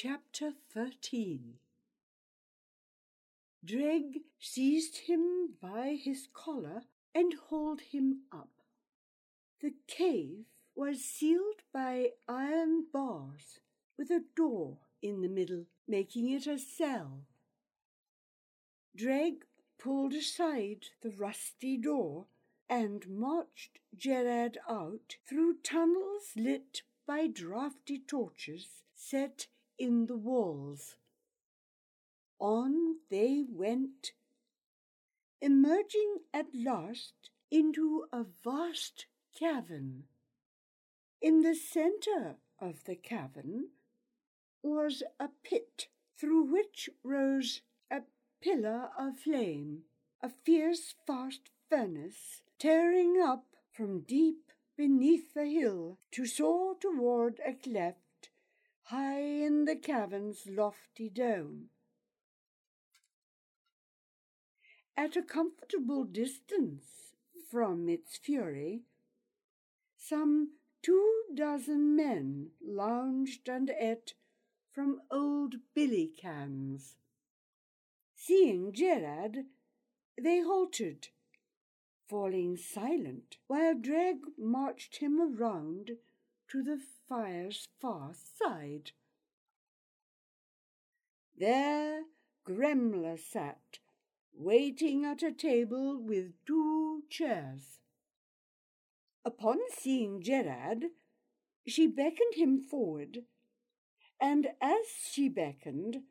Chapter 13 Dreg seized him by his collar and hauled him up. The cave was sealed by iron bars with a door in the middle, making it a cell. Dreg pulled aside the rusty door and marched Gerard out through tunnels lit by draughty torches set in the walls. On they went, emerging at last into a vast cavern. In the centre of the cavern was a pit through which rose a pillar of flame, a fierce fast furnace tearing up from deep beneath the hill to soar toward a cleft high in the cavern's lofty dome. At a comfortable distance from its fury, some two dozen men lounged and ate from old billy cans. Seeing Gerard, they halted, falling silent, while Dreg marched him around to the fire's far side. There Gremla sat, waiting at a table with two chairs. Upon seeing Gerard, she beckoned him forward, and as she beckoned,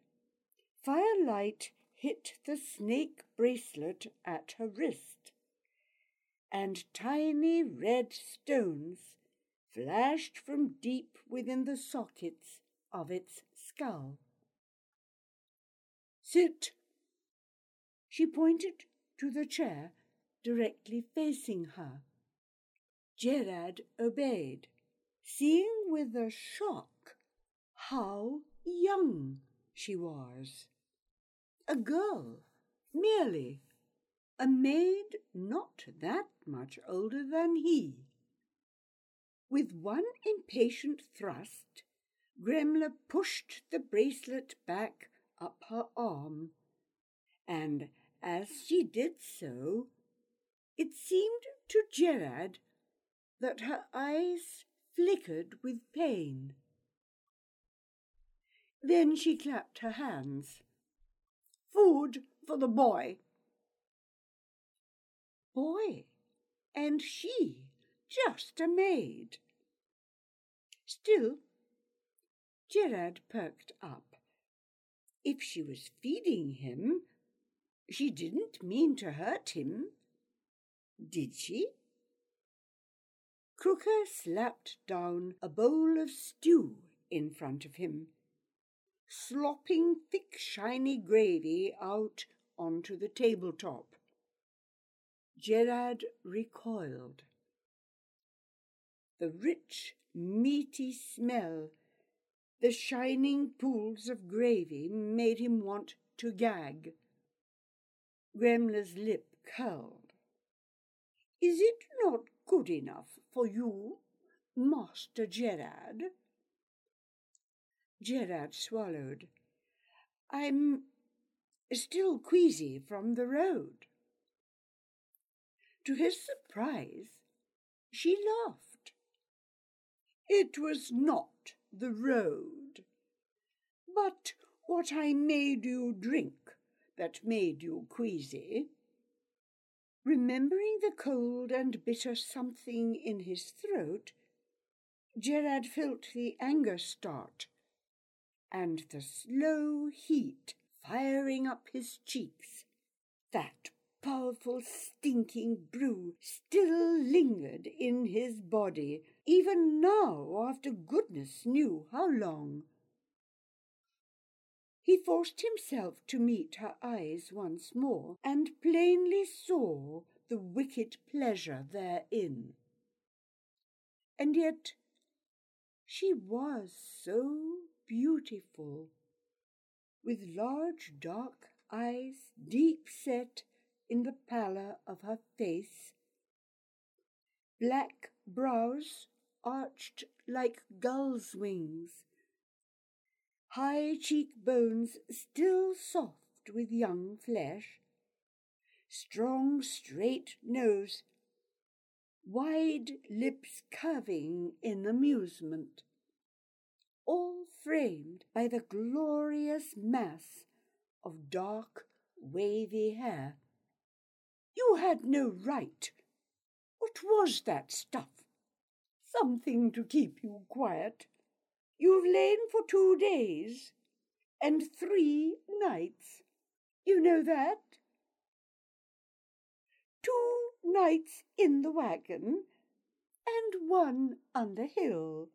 firelight hit the snake bracelet at her wrist, and tiny red stones flashed from deep within the sockets of its skull. Sit! She pointed to the chair directly facing her. Gerard obeyed, seeing with a shock how young she was. A girl, merely, a maid not that much older than he. With one impatient thrust, Gremla pushed the bracelet back up her arm, and as she did so, it seemed to Gerard that her eyes flickered with pain. Then she clapped her hands. Food for the boy. Boy, and she just a maid. Still, Gerard perked up. If she was feeding him, she didn't mean to hurt him, did she? Crooker slapped down a bowl of stew in front of him, slopping thick shiny gravy out onto the tabletop. Gerard recoiled. The rich, meaty smell, the shining pools of gravy made him want to gag. Gremla's lip curled. Is it not good enough for you, Master Gerard? Gerard swallowed. I'm still queasy from the road. To his surprise, she laughed. It was not the road, but what I made you drink that made you queasy. Remembering the cold and bitter something in his throat, Gerard felt the anger start, and the slow heat firing up his cheeks. That powerful stinking brew still lingered in his body, even now after goodness knew how long. He forced himself to meet her eyes once more, and plainly saw the wicked pleasure therein. And yet she was so beautiful, with large dark eyes deep set in the pallor of her face. Black brows arched like gulls' wings, high cheekbones still soft with young flesh, strong straight nose, wide lips curving in amusement, all framed by the glorious mass of dark, wavy hair. You had no right. What was that stuff? Something to keep you quiet. You've lain for two days and three nights. You know that? Two nights in the wagon and one on the hill.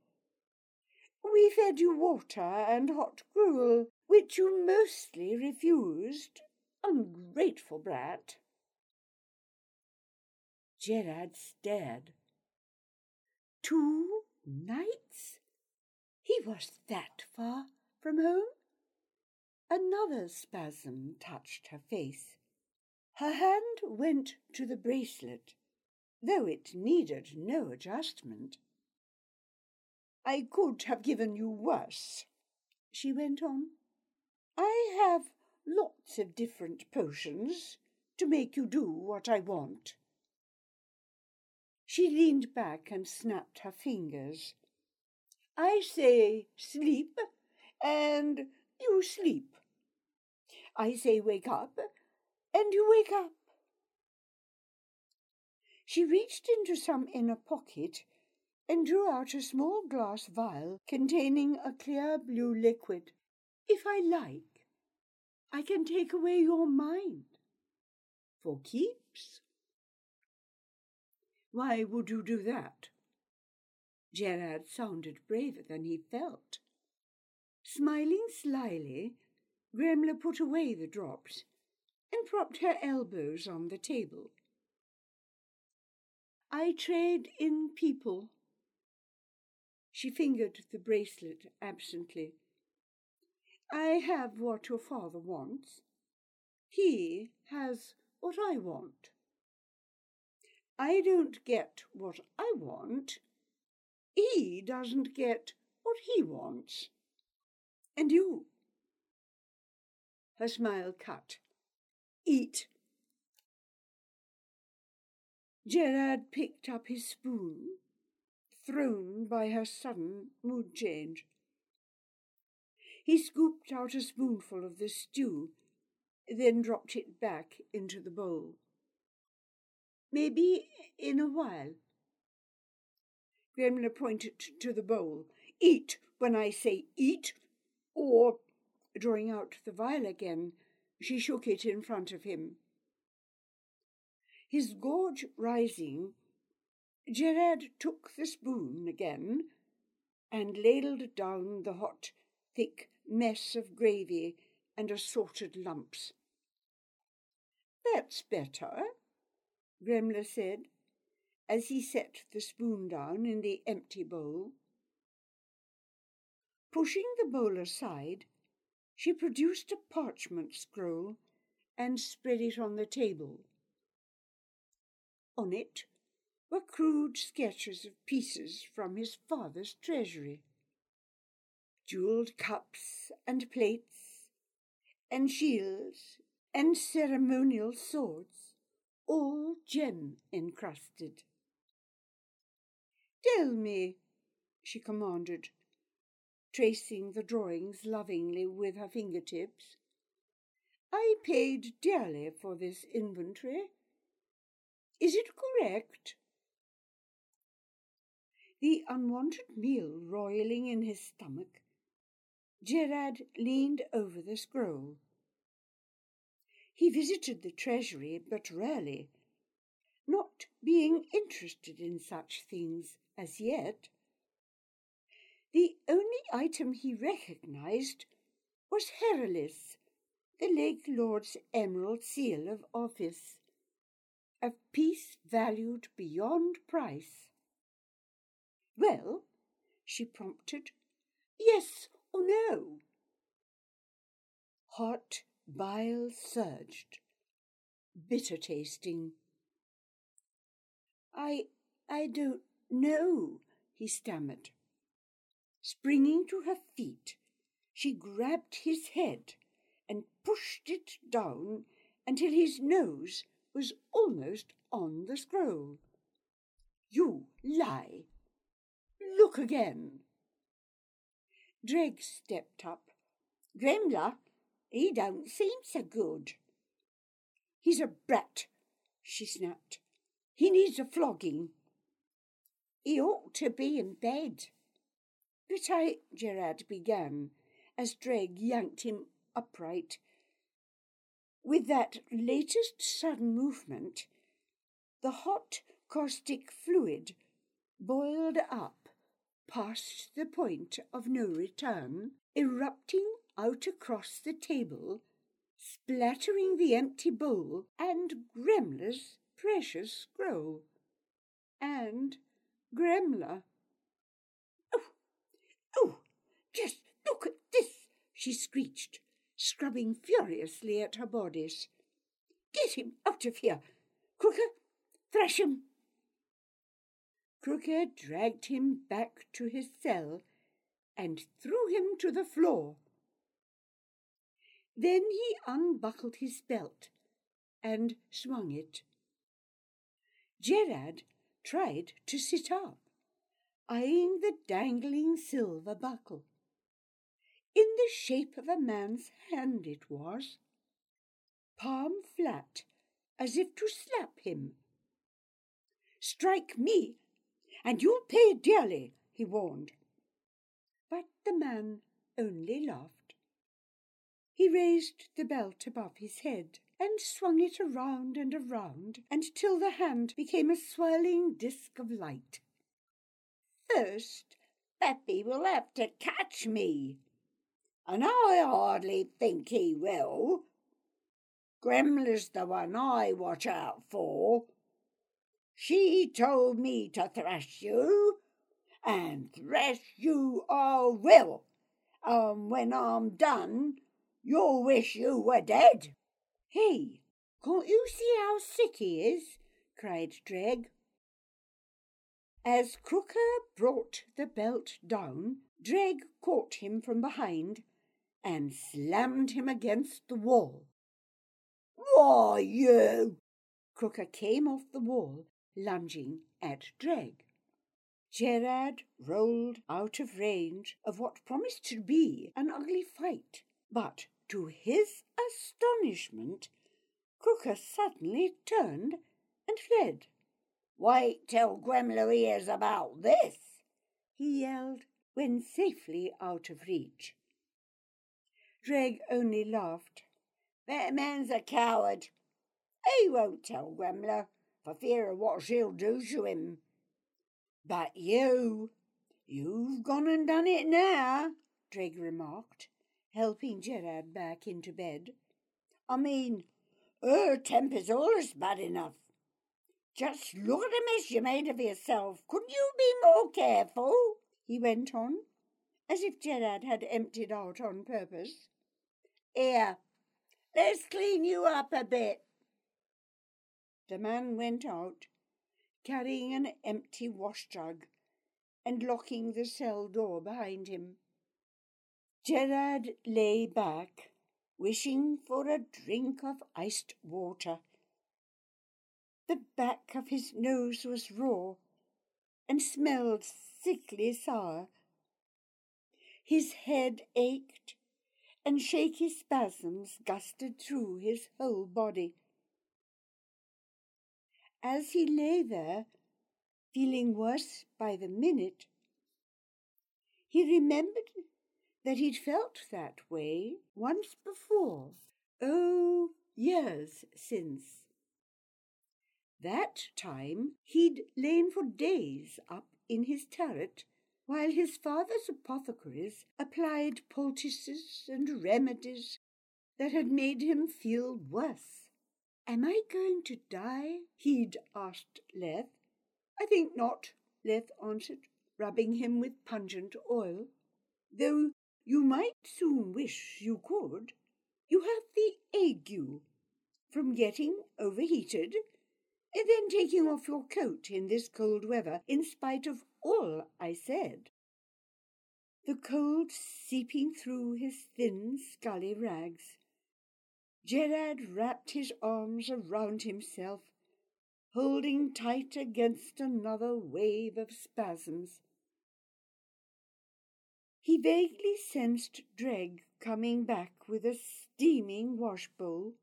We fed you water and hot gruel, which you mostly refused. Ungrateful brat. Gerard stared. Two nights? He was that far from home? Another spasm touched her face. Her hand went to the bracelet, though it needed no adjustment. I could have given you worse, she went on. I have lots of different potions to make you do what I want. She leaned back and snapped her fingers. I say sleep, and you sleep. I say wake up, and you wake up. She reached into some inner pocket and drew out a small glass vial containing a clear blue liquid. If I like, I can take away your mind. For keeps. Why would you do that? Gerard sounded braver than he felt. Smiling slyly, Gremla put away the drops and propped her elbows on the table. I trade in people. She fingered the bracelet absently. I have what your father wants. He has what I want. I don't get what I want. He doesn't get what he wants. And you? Her smile cut. Eat. Gerard picked up his spoon, thrown by her sudden mood change. He scooped out a spoonful of the stew, then dropped it back into the bowl. Maybe in a while. Gremla pointed to the bowl. Eat when I say eat, or, drawing out the vial again, she shook it in front of him. His gorge rising, Gerard took the spoon again and ladled down the hot, thick mess of gravy and assorted lumps. That's better, Gremla said, as he set the spoon down in the empty bowl. Pushing the bowl aside, she produced a parchment scroll and spread it on the table. On it were crude sketches of pieces from his father's treasury. Jewelled cups and plates, and shields and ceremonial swords all gem encrusted. Tell me, she commanded, tracing the drawings lovingly with her fingertips. I paid dearly for this inventory. Is it correct? The unwanted meal roiling in his stomach, Gerard leaned over the scroll. He visited the treasury but rarely, not being interested in such things as yet. The only item he recognized was Heralis, the late Lord's emerald seal of office, a piece valued beyond price. Well, she prompted, yes or no? Hot Bile surged, bitter tasting. I I don't know, he stammered. Springing to her feet, She grabbed his head and pushed it down until his nose was almost on the scroll. You lie. Look again. Dreg stepped up. Gremla, he don't seem so good. He's a brat, she snapped. He needs a flogging. He ought to be in bed. But I, Gerard began, as Dreg yanked him upright. With that latest sudden movement, the hot caustic fluid boiled up past the point of no return, erupting out across the table, splattering the empty bowl and Gremla's precious scroll. And Gremla. Oh, oh, just look at this, she screeched, scrubbing furiously at her bodice. Get him out of here! Crooker, thrash him! Crooker dragged him back to his cell and threw him to the floor. Then he unbuckled his belt and swung it. Gerard tried to sit up, eyeing the dangling silver buckle. In the shape of a man's hand it was, palm flat, as if to slap him. Strike me, and you'll pay dearly, he warned. But the man only laughed. He raised the belt above his head and swung it around and around until the hand became a swirling disk of light. First, Peppy will have to catch me, and I hardly think he will. Gremla's the one I watch out for. She told me to thrash you, and thrash you I will. And when I'm done, you'll wish you were dead. Hey, can't you see how sick he is? cried Dreg. As Crooker brought the belt down, Dreg caught him from behind and slammed him against the wall. Why, you! Crooker came off the wall, lunging at Dreg. Gerard rolled out of range of what promised to be an ugly fight, but to his astonishment, Crooker suddenly turned and fled. Wait till Gremla hears about this, he yelled when safely out of reach. Dreg only laughed. That man's a coward. He won't tell Gremla for fear of what she'll do to him. But you, you've gone and done it now, Dreg remarked, helping Gerard back into bed. I mean, her temper's always bad enough. Just look at the mess you made of yourself. Couldn't you be more careful? he went on, as if Gerard had emptied out on purpose. Here, let's clean you up a bit. The man went out, carrying an empty wash jug and locking the cell door behind him. Gerard lay back, wishing for a drink of iced water. The back of his nose was raw and smelled sickly sour. His head ached, and shaky spasms gusted through his whole body. As he lay there, feeling worse by the minute, he remembered that he'd felt that way once before. Oh, years since. That time he'd lain for days up in his turret while his father's apothecaries applied poultices and remedies that had made him feel worse. Am I going to die? he'd asked Leth. I think not, Leth answered, rubbing him with pungent oil. Though you might soon wish you could. You have the ague from getting overheated and then taking off your coat in this cold weather in spite of all I said. the cold seeping through his thin, scully rags. Gerard wrapped his arms around himself, holding tight against another wave of spasms. He vaguely sensed Dreg coming back with a steaming washbowl,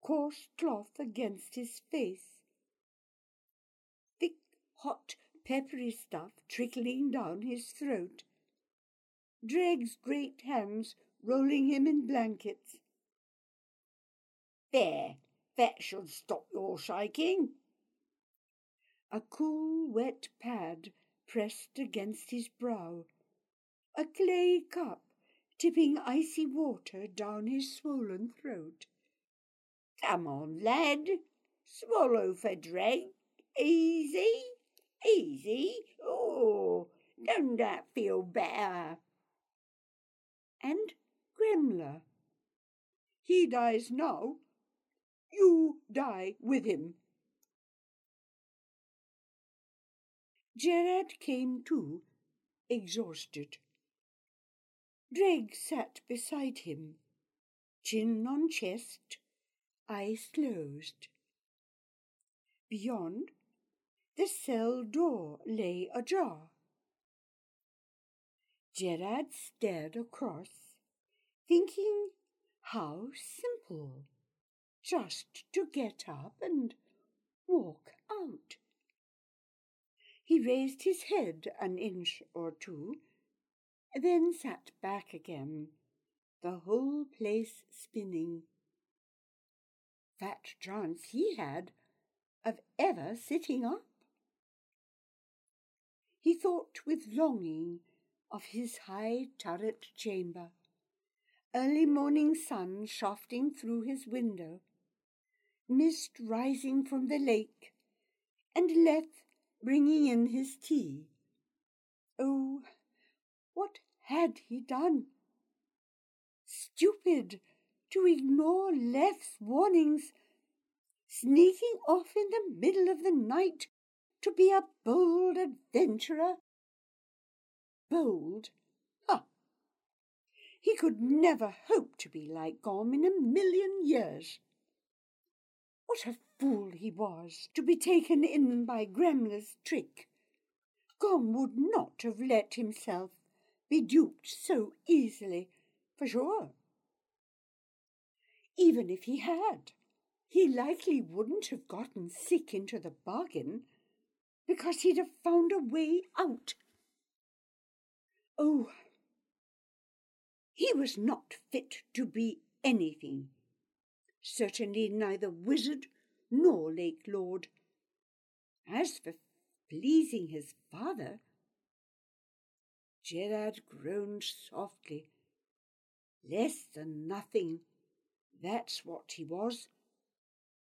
coarse cloth against his face. Thick, hot, peppery stuff trickling down his throat. Dreg's great hands rolling him in blankets. There, that should stop your shaking. A cool, wet pad pressed against his brow a clay cup tipping icy water down his swollen throat. Come on, lad, swallow for drink. Easy, easy. Oh, don't that feel better? And Gremla. He dies now. You die with him. Gerard came to, exhausted. Dreg sat beside him, chin on chest, eyes closed. Beyond, the cell door lay ajar. Gerard stared across, thinking how simple, just to get up and walk out. He raised his head an inch or two then sat back again, the whole place spinning. That chance he had of ever sitting up. He thought with longing of his high turret chamber, early morning sun shafting through his window, mist rising from the lake, and Lethe bringing in his tea. Oh, what had he done? Stupid to ignore Lethe's warnings, sneaking off in the middle of the night to be a bold adventurer. Bold? Ha! He could never hope to be like Gom in a million years. What a fool he was to be taken in by Gremla's trick. Gom would not have let himself be duped so easily, for sure. Even if he had, he likely wouldn't have gotten sick into the bargain, because he'd have found a way out. Oh, he was not fit to be anything. Certainly neither wizard nor lake lord. As for pleasing his father, Gerard groaned softly. Less than nothing, that's what he was.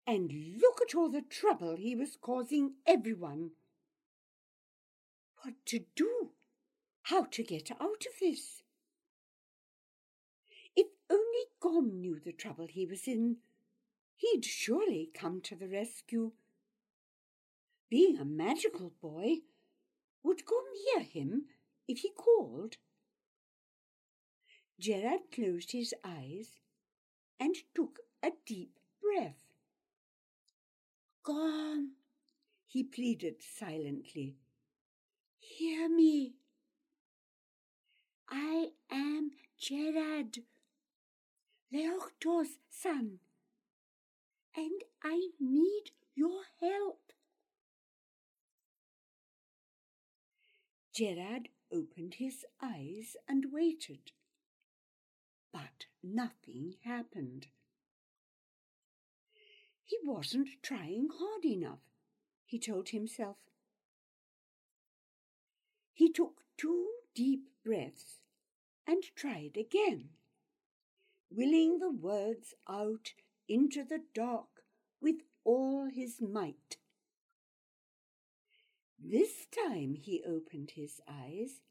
And look at all the trouble he was causing everyone. What to do? How to get out of this? If only Gom knew the trouble he was in, he'd surely come to the rescue. Being a magical boy, would Gom hear him if he called. Gerard closed his eyes and took a deep breath. Gom, he pleaded silently. Hear me. I am Gerard, Leochtor's son, and I need your help. Gerard opened his eyes and waited. But nothing happened. He wasn't trying hard enough, he told himself. He took two deep breaths and tried again, willing the words out into the dark with all his might. This time he opened his eyes.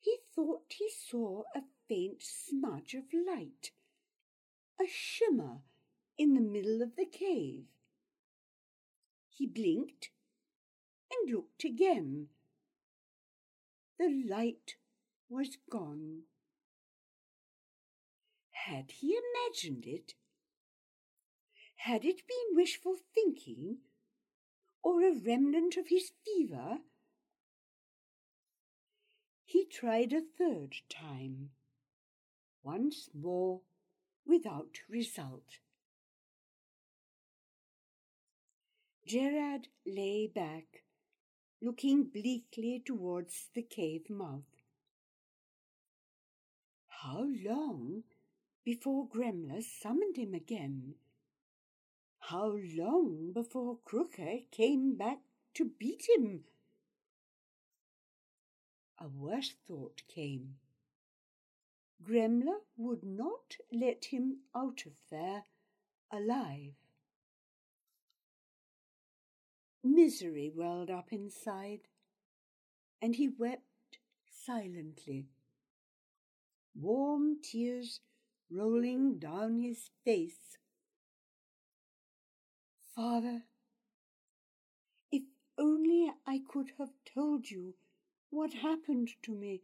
He thought he saw a faint smudge of light, a shimmer in the middle of the cave. He blinked and looked again. The light was gone. Had he imagined it? Had it been wishful thinking, or a remnant of his fever? He tried a third time, once more without result. Gerard lay back, looking bleakly towards the cave mouth. How long before Gremla summoned him again? How long before Crooker came back to beat him? A worse thought came. Gremla would not let him out of there alive. Misery welled up inside, and he wept silently, warm tears rolling down his face. Father, if only I could have told you what happened to me.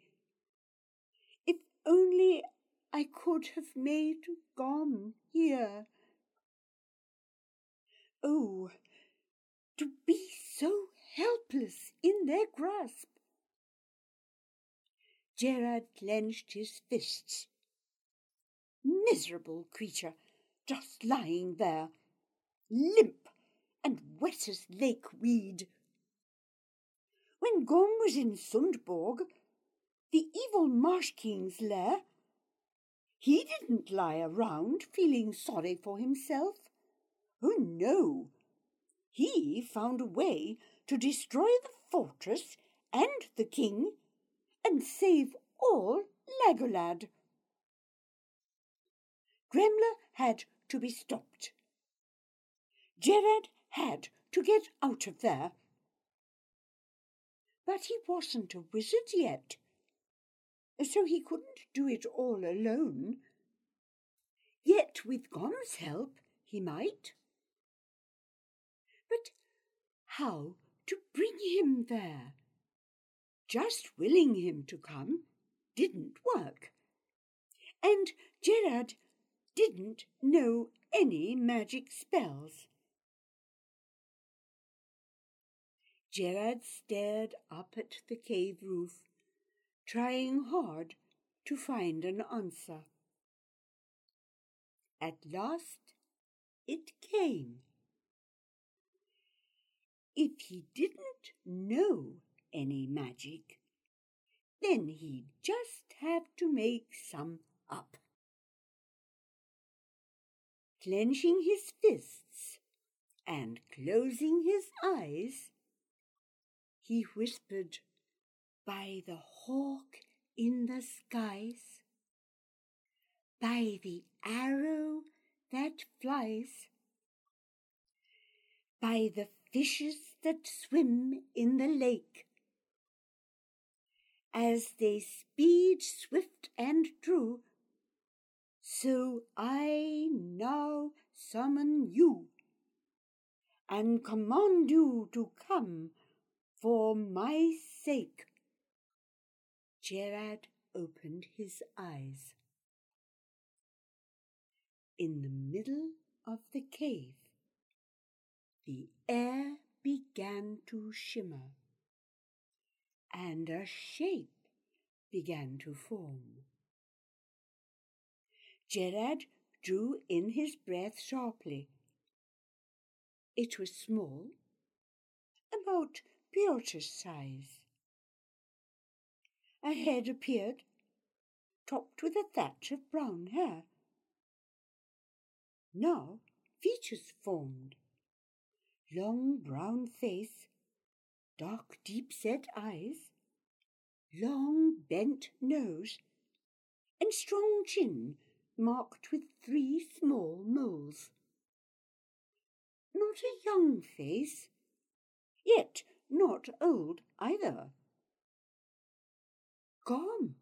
If only I could have made Gom here. Oh, to be so helpless in their grasp. Gerard clenched his fists. Miserable creature, just lying there, limp and wet as lake weed. When Gom was in Sundborg, the evil Marsh King's lair, he didn't lie around feeling sorry for himself. Oh, no. He found a way to destroy the fortress and the king and save all Legoland. Gremla had to be stopped. Gerard had to get out of there but he wasn't a wizard yet, so he couldn't do it all alone. Yet with Gom's help he might. But how to bring him there? Just willing him to come didn't work. And Gerard didn't know any magic spells. Gerard stared up at the cave roof, trying hard to find an answer. At last it came. If he didn't know any magic, then he'd just have to make some up. Clenching his fists and closing his eyes, he whispered, By the hawk in the skies, by the arrow that flies, by the fishes that swim in the lake, as they speed swift and true, so I now summon you and command you to come for my sake. Gerard opened his eyes. In the middle of the cave, the air began to shimmer, and a shape began to form. Gerard drew in his breath sharply. It was small, about Piotr's size. A head appeared, topped with a thatch of brown hair. Now features formed. Long brown face, dark deep set eyes, long bent nose, and strong chin marked with three small moles. Not a young face, yet not old either. Come.